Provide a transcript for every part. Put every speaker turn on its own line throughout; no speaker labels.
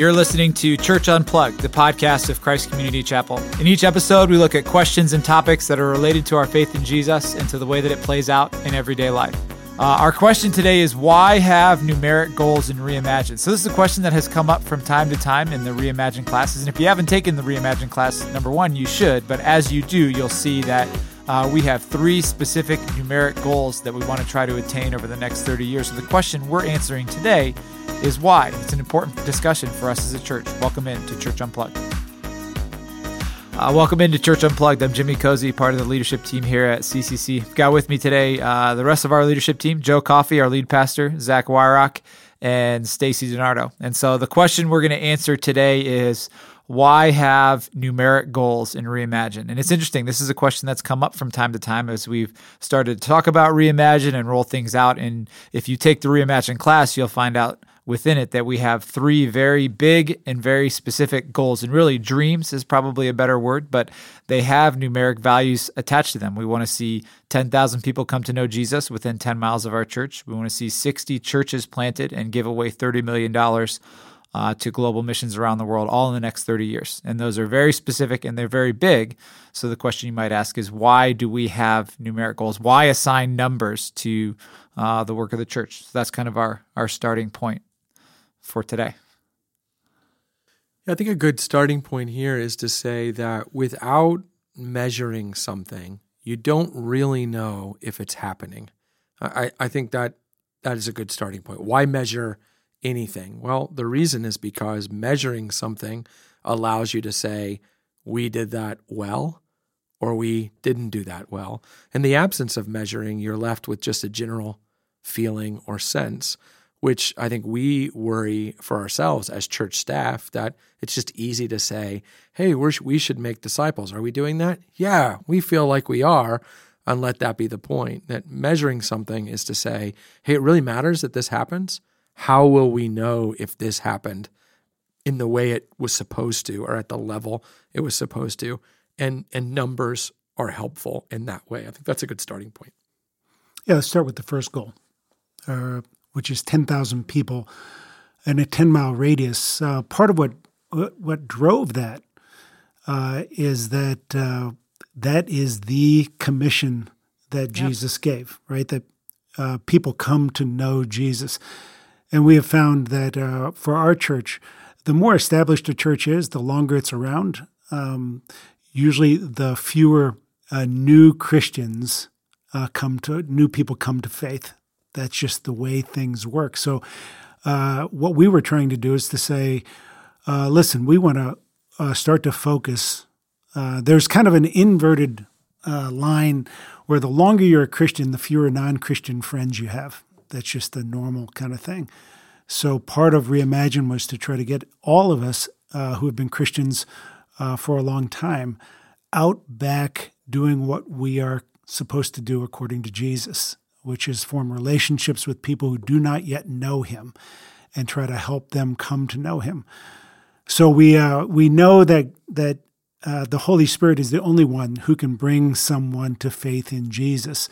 You're listening to Church Unplugged, the podcast of Christ Community Chapel. In each episode, we look at questions and topics that are related to our faith in Jesus and to the way that it plays out in everyday life. Uh, our question today is why have numeric goals in Reimagine? So, this is a question that has come up from time to time in the Reimagine classes. And if you haven't taken the Reimagine class, number one, you should. But as you do, you'll see that uh, we have three specific numeric goals that we want to try to attain over the next 30 years. So, the question we're answering today is why. It's an important discussion for us as a church. Welcome in to Church Unplugged. Uh, welcome into Church Unplugged. I'm Jimmy Cozy, part of the leadership team here at CCC. I've got with me today uh, the rest of our leadership team: Joe Coffey, our lead pastor, Zach Wyrock, and Stacy Donardo. And so the question we're going to answer today is why have numeric goals in Reimagine? And it's interesting. This is a question that's come up from time to time as we've started to talk about Reimagine and roll things out. And if you take the Reimagine class, you'll find out within it that we have three very big and very specific goals. And really, dreams is probably a better word, but they have numeric values attached to them. We want to see 10,000 people come to know Jesus within 10 miles of our church. We want to see 60 churches planted and give away $30 million. Uh, to global missions around the world, all in the next 30 years. And those are very specific and they're very big. So the question you might ask is why do we have numeric goals? Why assign numbers to uh, the work of the church? So that's kind of our, our starting point for today?
Yeah, I think a good starting point here is to say that without measuring something, you don't really know if it's happening. I, I think that that is a good starting point. Why measure anything? Well, the reason is because measuring something allows you to say, we did that well or we didn't do that well. In the absence of measuring, you're left with just a general feeling or sense which I think we worry for ourselves as church staff that it's just easy to say, hey, we should make disciples. Are we doing that? Yeah, we feel like we are. And let that be the point that measuring something is to say, hey, it really matters that this happens. How will we know if this happened in the way it was supposed to or at the level it was supposed to? And, and numbers are helpful in that way. I think that's a good starting point.
Yeah, let's start with the first goal. Uh, which is 10,000 people in a 10 mile radius. Uh, part of what, what drove that uh, is that uh, that is the commission that Jesus yep. gave, right? That uh, people come to know Jesus. And we have found that uh, for our church, the more established a church is, the longer it's around, um, usually the fewer uh, new Christians come to, new people come to faith that's just the way things work. So, uh, what we were trying to do is to say, uh, listen, we want to uh, start to focus. Uh, there's kind of an inverted uh, line where the longer you're a Christian, the fewer non Christian friends you have. That's just the normal kind of thing. So, part of Reimagine was to try to get all of us uh, who have been Christians for a long time out back doing what we are supposed to do according to Jesus which is form relationships with people who do not yet know him and try to help them come to know him. So we uh, we know that that uh, the Holy Spirit is the only one who can bring someone to faith in Jesus.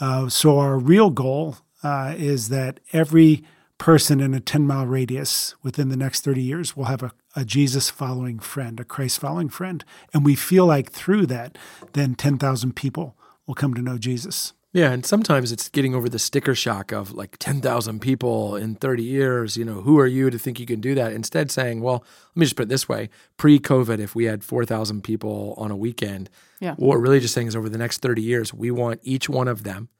Uh, so our real goal uh, is that every person in a 10 mile radius within the next 30 years will have a, a Jesus following friend, a Christ following friend. And we feel like through that, then 10,000 people will come to know Jesus.
Yeah, and sometimes it's getting over the sticker shock of like 10,000 people in 30 years. You know, who are you to think you can do that? Instead, saying, well, let me just put it this way pre COVID, if we had 4,000 people on a weekend, yeah. what we're really just saying is over the next 30 years, we want each one of them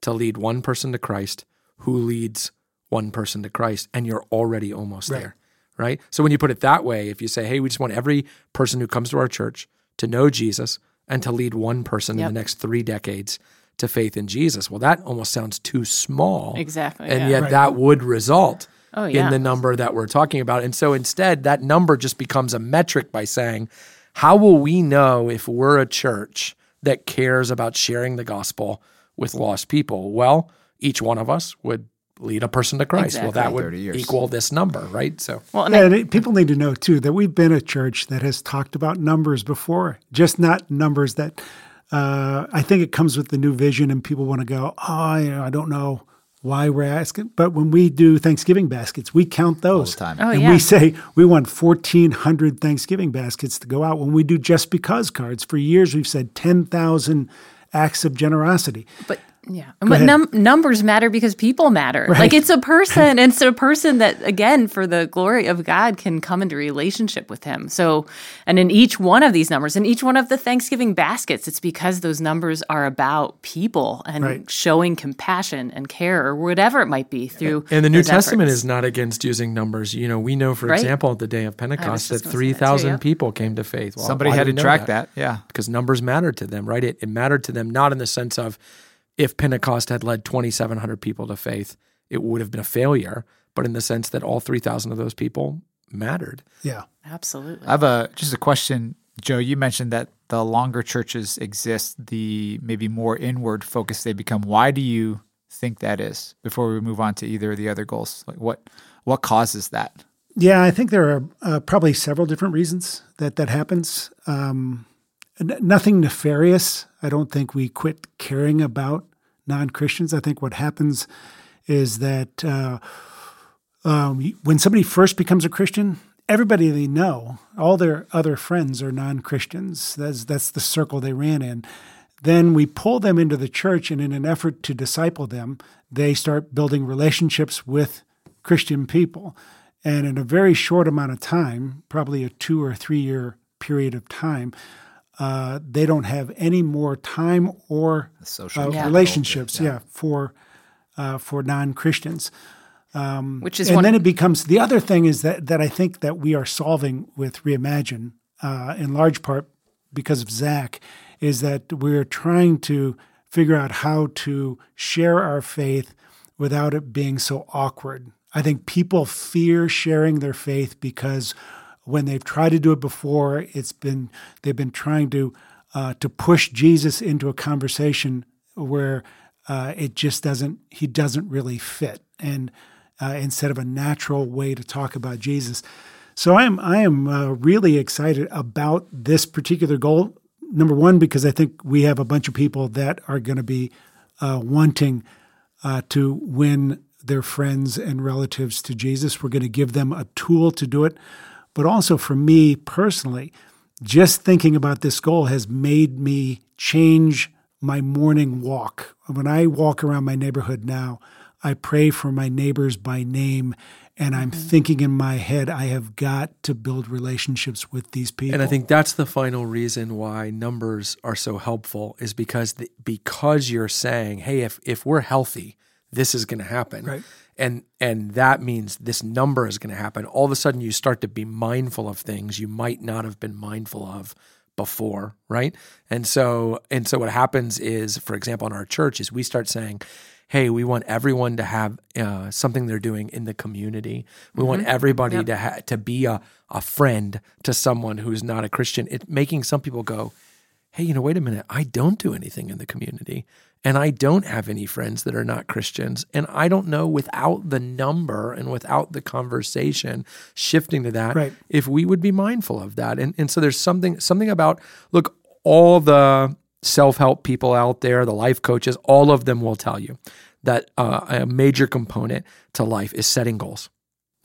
to lead one person to Christ who leads one person to Christ. And you're already almost right. there, right? So when you put it that way, if you say, hey, we just want every person who comes to our church to know Jesus and to lead one person yep. in the next three decades to faith in Jesus. Well, that almost sounds too small.
Exactly.
And
yeah.
yet
right.
that would result
oh, yeah.
in the number that we're talking about. And so instead, that number just becomes a metric by saying, how will we know if we're a church that cares about sharing the gospel with lost people? Well, each one of us would lead a person to Christ. Exactly. Well, that would equal this number, right? So,
well, yeah, I, people need to know too that we've been a church that has talked about numbers before, just not numbers that uh, I think it comes with the new vision, and people want to go, oh, you know, I don't know why we're asking. But when we do Thanksgiving baskets, we count those.
time.
Oh,
and
yeah.
we say we want 1,400 Thanksgiving baskets to go out. When we do just because cards, for years we've said 10,000 acts of generosity.
But yeah, but num- numbers matter because people matter. Like it's a person, and it's a person that, again, for the glory of God, can come into relationship with Him. So, and in each one of these numbers, in each one of the Thanksgiving baskets, it's because those numbers are about people and
Right.
showing compassion and care, or whatever it might be through.
And the New Testament
efforts.
is not against using numbers. You know, we know, for
Right.
example, at the day of Pentecost, that
gonna say that too,
3,000
yeah.
people came to faith. Well,
Somebody had to
we know
track that. Yeah.
because numbers mattered to them, right? It, it mattered to them not in the sense of if Pentecost had led 2,700 people to faith, it would have been a failure, but in the sense that all 3,000 of those people mattered.
Yeah.
absolutely.
I have a just a question, Joe. You mentioned that the longer churches exist, the maybe more inward focused they become. Why do you think that is? Before we move on to either of the other goals, like what what causes that?
Yeah, I think there are uh, probably several different reasons that that happens. Um, n- nothing nefarious. I don't think we quit caring about non Christians. I think what happens is that uh, um, when somebody first becomes a Christian, everybody they know, all their other friends are non Christians. That's, that's the circle they ran in. Then we pull them into the church, and in an effort to disciple them, they start building relationships with Christian people. And in a very short amount of time, probably a two or three year period of time, uh, they don't have any more time or
social
uh,
capital,
relationships, yeah, for uh, for non Christians.
Which is
And
one.
then it becomes the other thing is that that I think that we are solving with Reimagine, uh, in large part because of Zach, is that we're trying to figure out how to share our faith without it being so awkward. I think people fear sharing their faith because when they've tried to do it before, it's been they've been trying to uh, to push Jesus into a conversation where uh, it just doesn't he doesn't really fit, and uh, instead of a natural way to talk about Jesus. So I am I am uh, really excited about this particular goal. Number one, because I think we have a bunch of people that are going to be uh, wanting uh, to win their friends and relatives to Jesus. We're going to give them a tool to do it. But also for me personally, just thinking about this goal has made me change my morning walk. When I walk around my neighborhood now, I pray for my neighbors by name. And I'm mm-hmm. thinking in my head, I have got to build relationships with these people.
And I think that's the final reason why numbers are so helpful is because the, because you're saying, hey, if if we're healthy, this is going to happen.
Right.
And and that means this number is going to happen. All of a sudden you start to be mindful of things you might not have been mindful of before, right? And so and so what happens is for example in our church is we start saying Hey, we want everyone to have uh, something they're doing in the community. We want everybody to ha- to be a, a friend to someone who's not a Christian. It making some people go, hey, you know, wait a minute, I don't do anything in the community. And I don't have any friends that are not Christians. And I don't know without the number and without the conversation shifting to that,
Right.
if we would be mindful of that. And and so there's something something about look, all the self-help people out there, the life coaches, all of them will tell you that uh, a major component to life is setting goals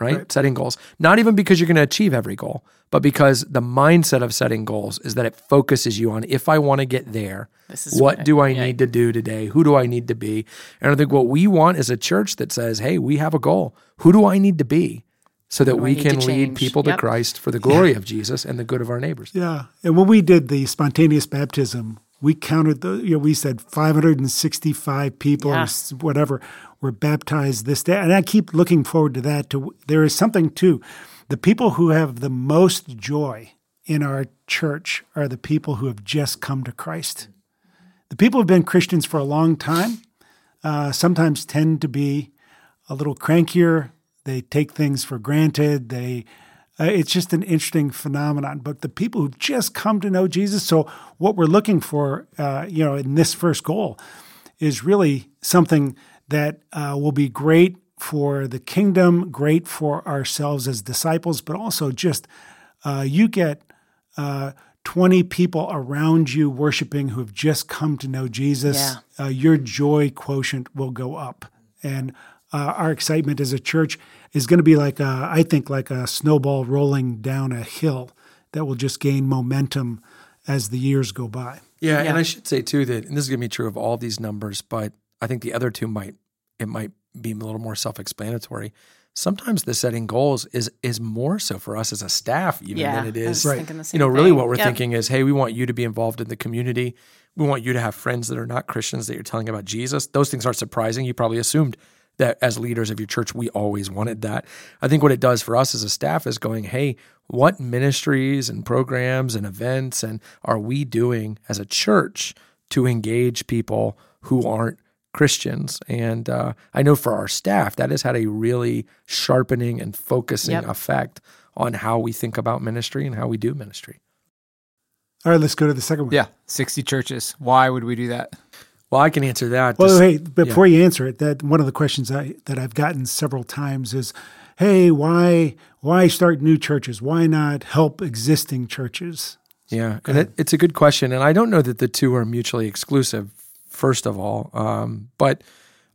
right? Setting goals. Not even because you're going to achieve every goal, but because the mindset of setting goals is that it focuses you on if I want to get there, what
I-
do I
yeah.
need to do today? Who do I need to be? And I think what we want is a church that says, hey, we have a goal. Who do I need to be? So that we can lead people to
Yep.
Christ for the glory of Jesus and the good of our neighbors.
Yeah, and when we did the spontaneous baptism, we counted the. You know, we said 565 people, or
Yeah.
s- whatever, were baptized this day, and I keep looking forward to that. To there is something too. The people who have the most joy in our church are the people who have just come to Christ. The people who have been Christians for a long time uh, sometimes tend to be a little crankier. They take things for granted. They uh, it's just an interesting phenomenon. But the people who've just come to know Jesus, so what we're looking for, uh, you know, in this first goal, is really something that uh, will be great for the kingdom, great for ourselves as disciples, but also just uh, you get uh, 20 people around you worshiping who have just come to know Jesus, uh, your joy quotient will go up. And uh, our excitement as a church is going to be like a, I think like a snowball rolling down a hill that will just gain momentum as the years go by.
Yeah, yeah. and I should say too that and this is going to be true of all these numbers, but I think the other two might it might be a little more self-explanatory. Sometimes the setting goals is is more so for us as a staff even
yeah,
than it is.
Right. You
know, really
thing.
what we're
yep.
thinking is, hey, we want you to be involved in the community. We want you to have friends that are not Christians that you're telling about Jesus. Those things aren't surprising. You probably assumed that as leaders of your church, we always wanted that. I think what it does for us as a staff is going, hey, what ministries and programs and events and are we doing as a church to engage people who aren't Christians? And uh, I know for our staff, that has had a really sharpening and focusing yep. effect on how we think about ministry and how we do ministry.
All right, let's go to the second one.
Yeah, 60 churches. Why would we do that?
Well, I can answer that.
Well, hey, before yeah. you answer it, that one of the questions I, that I've gotten several times is, "Hey, why why start new churches? Why not help existing churches?"
Yeah, and it, it's a good question, and I don't know that the two are mutually exclusive. First of all, um, but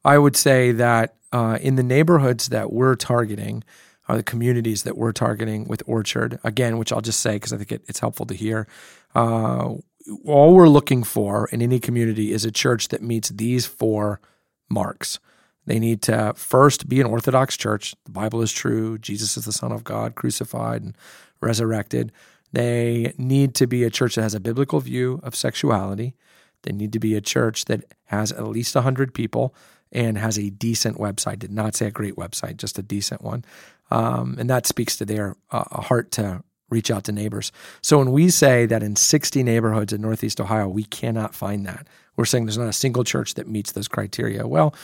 I would say that uh, in the neighborhoods that we're targeting, are the communities that we're targeting with Orchard again, which I'll just say because I think it, it's helpful to hear. Uh, all we're looking for in any community is a church that meets these four marks. They need to first be an Orthodox church. The Bible is true. Jesus is the Son of God, crucified and resurrected. They need to be a church that has a biblical view of sexuality. They need to be a church that has at least 100 people and has a decent website. Did not say a great website, just a decent one. Um, and that speaks to their uh, heart to reach out to neighbors. So when we say that in 60 neighborhoods in Northeast Ohio, we cannot find that, we're saying there's not a single church that meets those criteria. Well,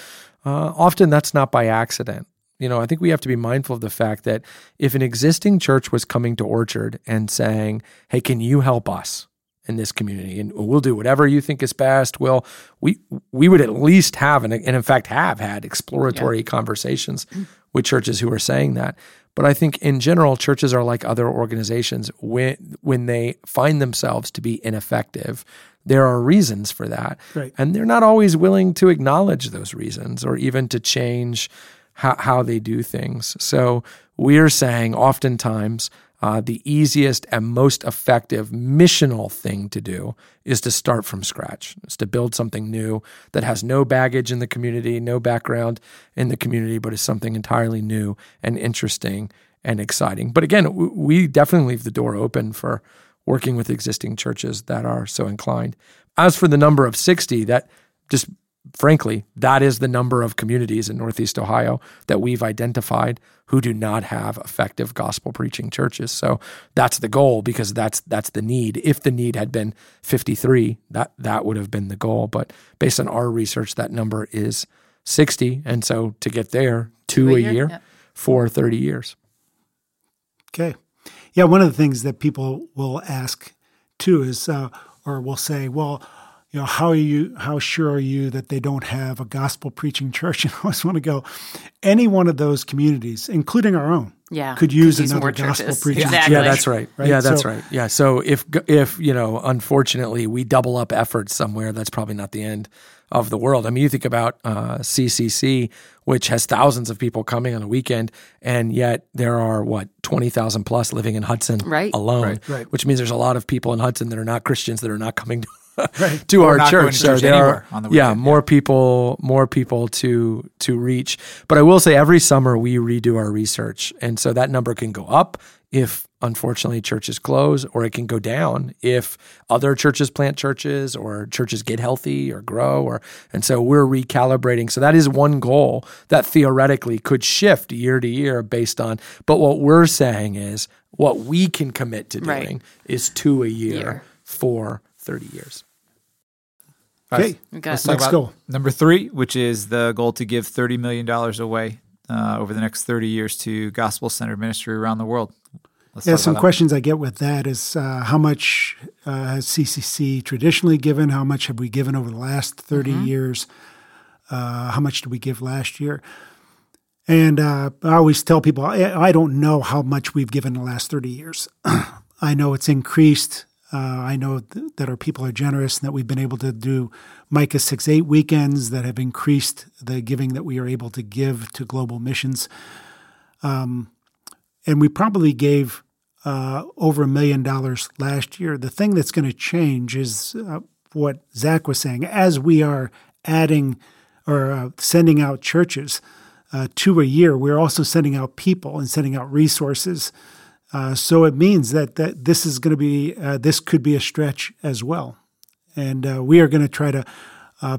uh, often that's not by accident. You know, I think we have to be mindful of the fact that if an existing church was coming to Orchard and saying, "Hey, can you help us?" In this community and we'll do whatever you think is best well we we would at least have and, and in fact have had exploratory yeah. conversations with churches who are saying that but I think in general, churches are like other organizations. When when they find themselves to be ineffective, there are reasons for that,
right.
and they're not always willing to acknowledge those reasons or even to change how, how they do things. So we're saying oftentimes uh, the easiest and most effective missional thing to do is to start from scratch. Is to build something new that has no baggage in the community, no background in the community, but is something entirely new and interesting and exciting. But again, we definitely leave the door open for working with existing churches that are so inclined. As for the number of 60, that just frankly, that is the number of communities in Northeast Ohio that we've identified who do not have effective gospel preaching churches. So that's the goal because that's that's the need. If the need had been 53, that that would have been the goal, but based on our research that number is 60 and so to get there, two, two a, year, year yeah. for 30 years.
Okay. Yeah, one of the things that people will ask too is uh, or will say, well, you know, how are you, how sure are you that they don't have a gospel preaching church? And I always want to go, any one of those communities, including our own,
yeah,
could use another gospel preaching.
Exactly.
Yeah, that's right. right? Yeah, that's so, right. Yeah. So if, if, you know, unfortunately we double up efforts somewhere, that's probably not the end of the world. I mean, you think about uh, CCC, which has thousands of people coming on a weekend, and yet there are what twenty thousand plus living in Hudson
right.
alone,
right, right.
which means there's a lot of people in Hudson that are not Christians that are not coming to
right.
to our church.
So
there
are,
the yeah, more yeah. people, more people to to reach. But I will say, every summer we redo our research, and so that number can go up if unfortunately churches close, or it can go down if other churches plant churches or churches get healthy or grow, or and so we're recalibrating. So that is one goal that theoretically could shift year to year based on. But what we're saying is what we can commit to doing right. is two a year. year. for 30 years.
Okay,
let's, let's go. Number three, which is the goal to give $30 million away uh, over the next 30 years to gospel centered ministry around the world.
Let's yeah, some questions I get with that is uh, how much uh, has CCC traditionally given? How much have we given over the last 30 mm-hmm. years? Uh, how much did we give last year? And uh, I always tell people I, I, don't know how much we've given the last 30 years. I know it's increased Uh, I know th- that our people are generous and that we've been able to do Micah 6 8 weekends that have increased the giving that we are able to give to global missions. Um, and we probably gave uh, over a million dollars last year. The thing that's going to change is uh, what Zach was saying. As we are adding or uh, sending out churches uh, a year, we're also sending out people and sending out resources. Uh, so it means that, that this is going to be uh, this could be a stretch as well, and we are going to try to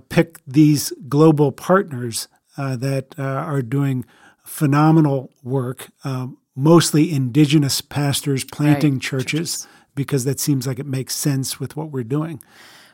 pick these global partners that are doing phenomenal work. Um, mostly indigenous pastors planting right. churches, churches because that seems like it makes sense with what we're doing.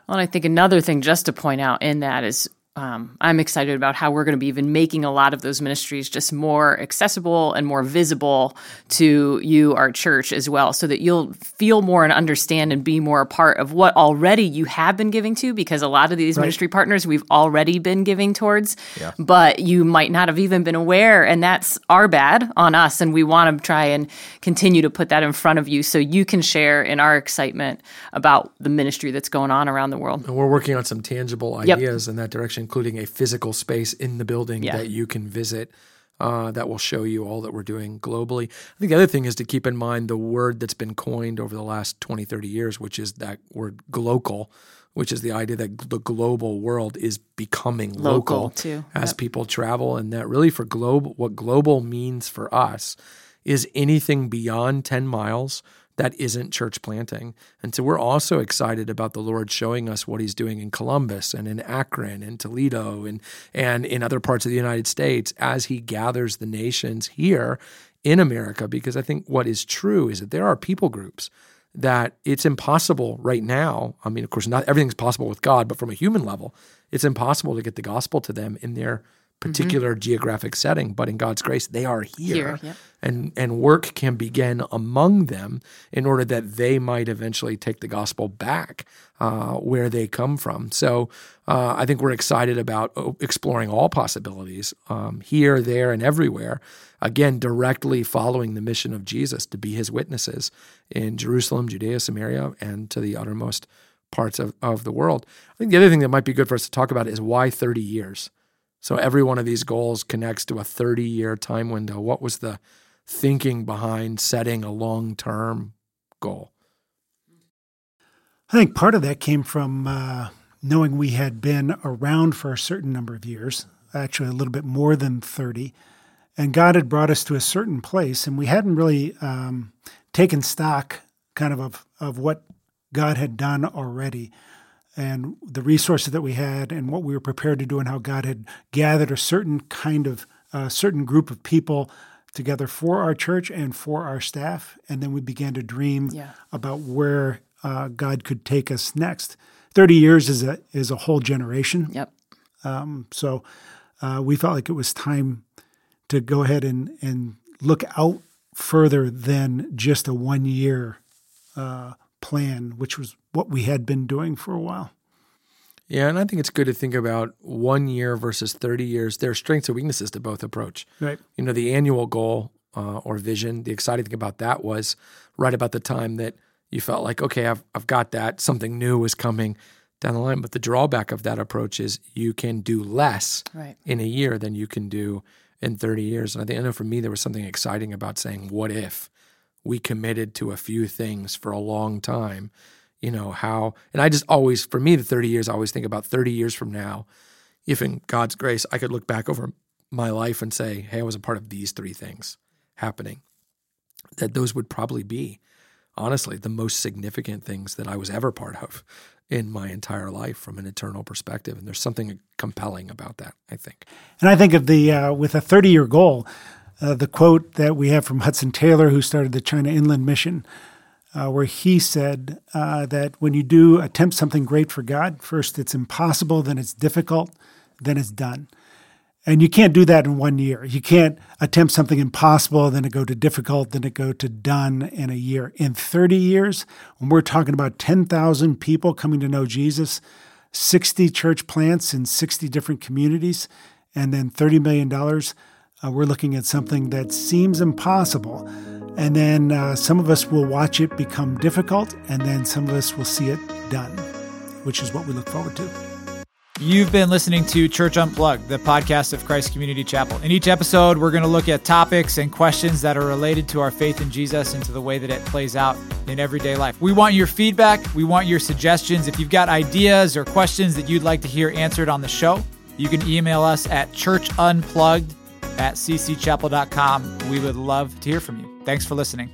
Well, and I think another thing just to point out in that is um, I'm excited about how we're going to be even making a lot of those ministries just more accessible and more visible to you, our church, as well, so that you'll feel more and understand and be more a part of what already you have been giving to, because a lot of these right. ministry partners we've already been giving towards, yeah. but you might not have even been aware. And that's our bad on us. And we want to try and continue to put that in front of you so you can share in our excitement about the ministry that's going on around the world.
And we're working on some tangible ideas yep. in that direction including a physical space in the building yeah. that you can visit. Uh, that will show you all that we're doing globally. I think the other thing is to keep in mind the word that's been coined over the last 20, 30 years, which is that word global, which is the idea that the global world is becoming local,
local too.
as yep. people travel. And that really for global, what global means for us is anything beyond 10 miles that isn't church planting. And so we're also excited about the Lord showing us what he's doing in Columbus and in Akron and Toledo and and in other parts of the United States as he gathers the nations here in America because I think what is true is that there are people groups that it's impossible right now. I mean, of course, not everything's possible with God, but from a human level, it's impossible to get the gospel to them in their particular mm-hmm. geographic setting, but in God's grace, they are here. here And and work can begin among them in order that they might eventually take the gospel back uh, where they come from. So uh, I think we're excited about uh, exploring all possibilities um, here, there, and everywhere. Again, directly following the mission of Jesus to be his witnesses in Jerusalem, Judea, Samaria, and to the uttermost parts of, of the world. I think the other thing that might be good for us to talk about is why 30 years? So every one of these goals connects to a 30 year time window. What was the thinking behind setting a long term goal?
I think part of that came from uh, knowing we had been around for a certain number of years, actually a little bit more than 30. And God had brought us to a certain place, and we hadn't really um, taken stock kind of, of of what God had done already and the resources that we had and what we were prepared to do and how God had gathered a certain kind of a uh, certain group of people together for our church and for our staff and then we began to dream yeah. about where uh, God could take us next. 30 years is a is a whole generation.
Yep.
Um, so uh, we felt like it was time to go ahead and and look out further than just a one year uh, plan, which was what we had been doing for a while.
Yeah, and I think it's good to think about one year versus 30 years. There are strengths and weaknesses to both approach.
Right.
You know, the annual goal uh, or vision, the exciting thing about that was right about the time that you felt like, okay, I've, I've got that, something new is coming down the line. But the drawback of that approach is you can do less
right.
in a year than you can do in 30 years. And I think, I know for me, there was something exciting about saying, what if? we committed to a few things for a long time. You know, how, and I just always, for me, the 30 years, I always think about 30 years from now, if in God's grace, I could look back over my life and say, hey, I was a part of these three things happening, that those would probably be, honestly, the most significant things that I was ever part of in my entire life from an eternal perspective. And there's something compelling about that, I think.
And I think of the, uh, with a 30 year goal, uh, the quote that we have from Hudson Taylor, who started the China Inland Mission, uh, where he said uh, that when you do attempt something great for God, first it's impossible, then it's difficult, then it's done. And you can't do that in one year. You can't attempt something impossible, then it go to difficult, then it go to done in a year. In 30 years, when we're talking about 10,000 people coming to know Jesus, 60 church plants in 60 different communities, and then $30 million Uh, we're looking at something that seems impossible. And then uh, some of us will watch it become difficult, and then some of us will see it done, which is what we look forward to.
You've been listening to Church Unplugged, the podcast of Christ Community Chapel. In each episode, we're going to look at topics and questions that are related to our faith in Jesus and to the way that it plays out in everyday life. We want your feedback, we want your suggestions. If you've got ideas or questions that you'd like to hear answered on the show, you can email us at churchunplugged at ccchapel.com. We would love to hear from you. Thanks for listening.